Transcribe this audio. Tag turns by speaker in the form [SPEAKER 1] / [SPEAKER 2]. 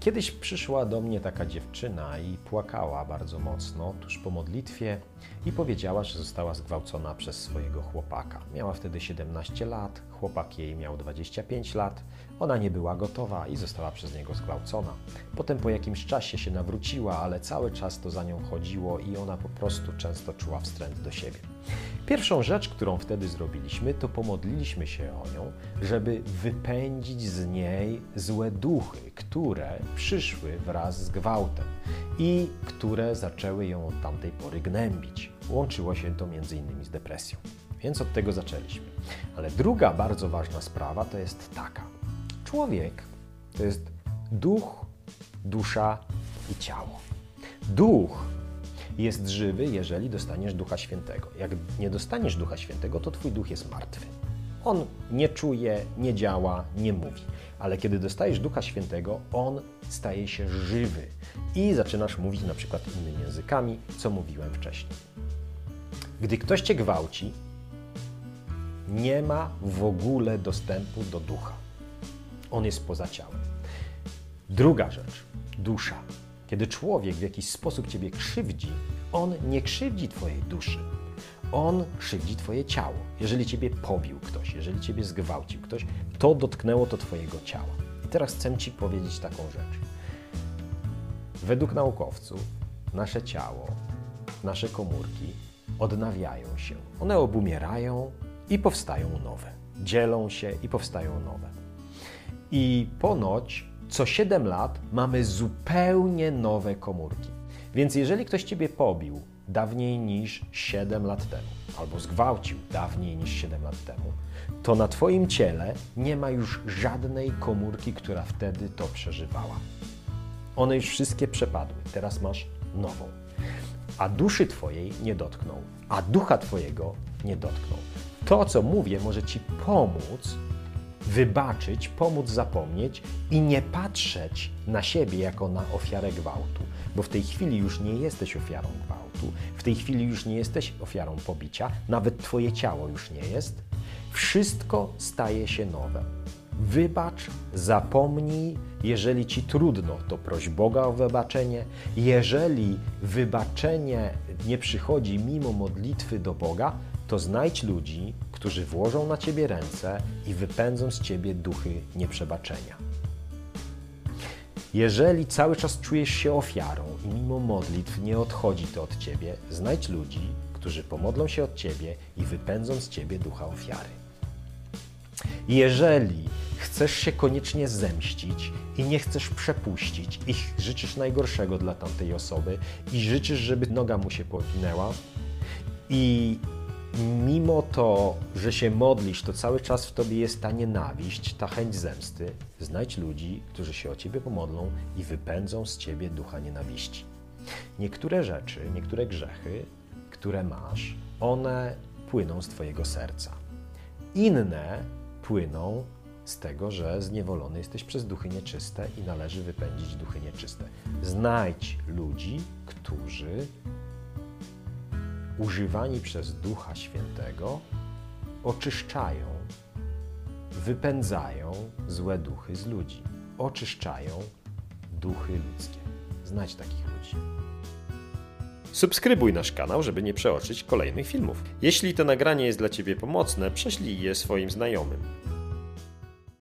[SPEAKER 1] Kiedyś przyszła do mnie taka dziewczyna i płakała bardzo mocno tuż po modlitwie i powiedziała, że została zgwałcona przez swojego chłopaka. Miała wtedy 17 lat, chłopak jej miał 25 lat. Ona nie była gotowa i została przez niego zgwałcona. Potem po jakimś czasie się nawróciła, ale cały czas to za nią chodziło i ona po prostu często czuła wstręt do siebie. Pierwszą rzecz, którą wtedy zrobiliśmy, to pomodliliśmy się o nią, żeby wypędzić z niej złe duchy, które przyszły wraz z gwałtem i które zaczęły ją od tamtej pory gnębić. Łączyło się to innymi z depresją. Więc od tego zaczęliśmy. Ale druga bardzo ważna sprawa to jest taka. Człowiek to jest duch, dusza i ciało. Duch jest żywy, jeżeli dostaniesz Ducha Świętego. Jak nie dostaniesz Ducha Świętego, to Twój duch jest martwy. On nie czuje, nie działa, nie mówi. Ale kiedy dostajesz Ducha Świętego, on staje się żywy i zaczynasz mówić na przykład innymi językami, co mówiłem wcześniej. Gdy ktoś cię gwałci, nie ma w ogóle dostępu do ducha. On jest poza ciałem. Druga rzecz, dusza. Kiedy człowiek w jakiś sposób ciebie krzywdzi, on nie krzywdzi twojej duszy. On krzywdzi twoje ciało. Jeżeli ciebie pobił ktoś, jeżeli ciebie zgwałcił ktoś, to dotknęło to twojego ciała. I teraz chcę ci powiedzieć taką rzecz. Według naukowców nasze ciało, nasze komórki odnawiają się. One obumierają i powstają nowe. Dzielą się i powstają nowe. I ponoć co 7 lat mamy zupełnie nowe komórki. Więc jeżeli ktoś ciebie pobił dawniej niż 7 lat temu, albo zgwałcił dawniej niż 7 lat temu, to na Twoim ciele nie ma już żadnej komórki, która wtedy to przeżywała. One już wszystkie przepadły, teraz masz nową. A duszy Twojej nie dotknął, a ducha Twojego nie dotknął. To, co mówię, może Ci pomóc wybaczyć, pomóc zapomnieć i nie patrzeć na siebie jako na ofiarę gwałtu, bo w tej chwili już nie jesteś ofiarą gwałtu, w tej chwili już nie jesteś ofiarą pobicia, nawet Twoje ciało już nie jest. Wszystko staje się nowe. Wybacz, zapomnij, jeżeli ci trudno, to proś Boga o wybaczenie. Jeżeli wybaczenie nie przychodzi mimo modlitwy do Boga, to znajdź ludzi, którzy włożą na ciebie ręce i wypędzą z ciebie duchy nieprzebaczenia. Jeżeli cały czas czujesz się ofiarą i mimo modlitw nie odchodzi to od ciebie, znajdź ludzi, którzy pomodlą się od ciebie i wypędzą z ciebie ducha ofiary. Jeżeli chcesz się koniecznie zemścić i nie chcesz przepuścić i życzysz najgorszego dla tamtej osoby i życzysz, żeby noga mu się powinęła i mimo to, że się modlisz, to cały czas w tobie jest ta nienawiść, ta chęć zemsty, znajdź ludzi, którzy się o ciebie pomodlą i wypędzą z ciebie ducha nienawiści. Niektóre rzeczy, niektóre grzechy, które masz, one płyną z twojego serca. Inne płyną z tego, że zniewolony jesteś przez duchy nieczyste i należy wypędzić duchy nieczyste. Znajdź ludzi, którzy używani przez Ducha Świętego, oczyszczają, wypędzają złe duchy z ludzi, oczyszczają duchy ludzkie. Znać takich ludzi. Subskrybuj nasz kanał, żeby nie przeoczyć kolejnych filmów. Jeśli to nagranie jest dla Ciebie pomocne, prześlij je swoim znajomym.